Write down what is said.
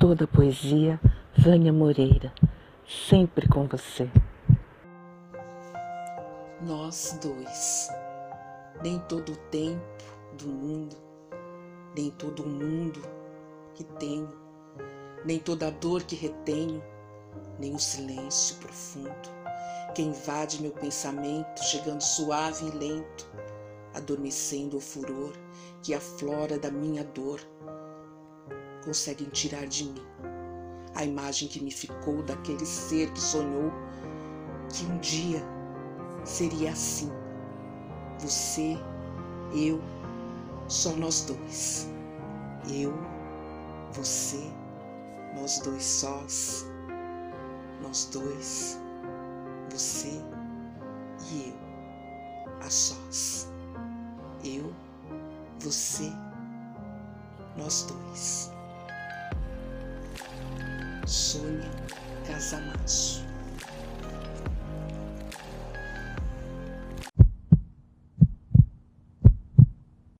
toda a poesia, Vânia Moreira, sempre com você. Nós dois, nem todo o tempo do mundo, nem todo o mundo que tenho, nem toda a dor que retenho, nem o silêncio profundo que invade meu pensamento, chegando suave e lento, adormecendo o furor que aflora da minha dor, conseguem tirar de mim a imagem que me ficou daquele ser que sonhou que um dia seria assim. Você, eu, só nós dois. Eu, você, nós dois sós, nós dois, você e eu, a sós. Eu, você, nós dois. Sônia Casamasso.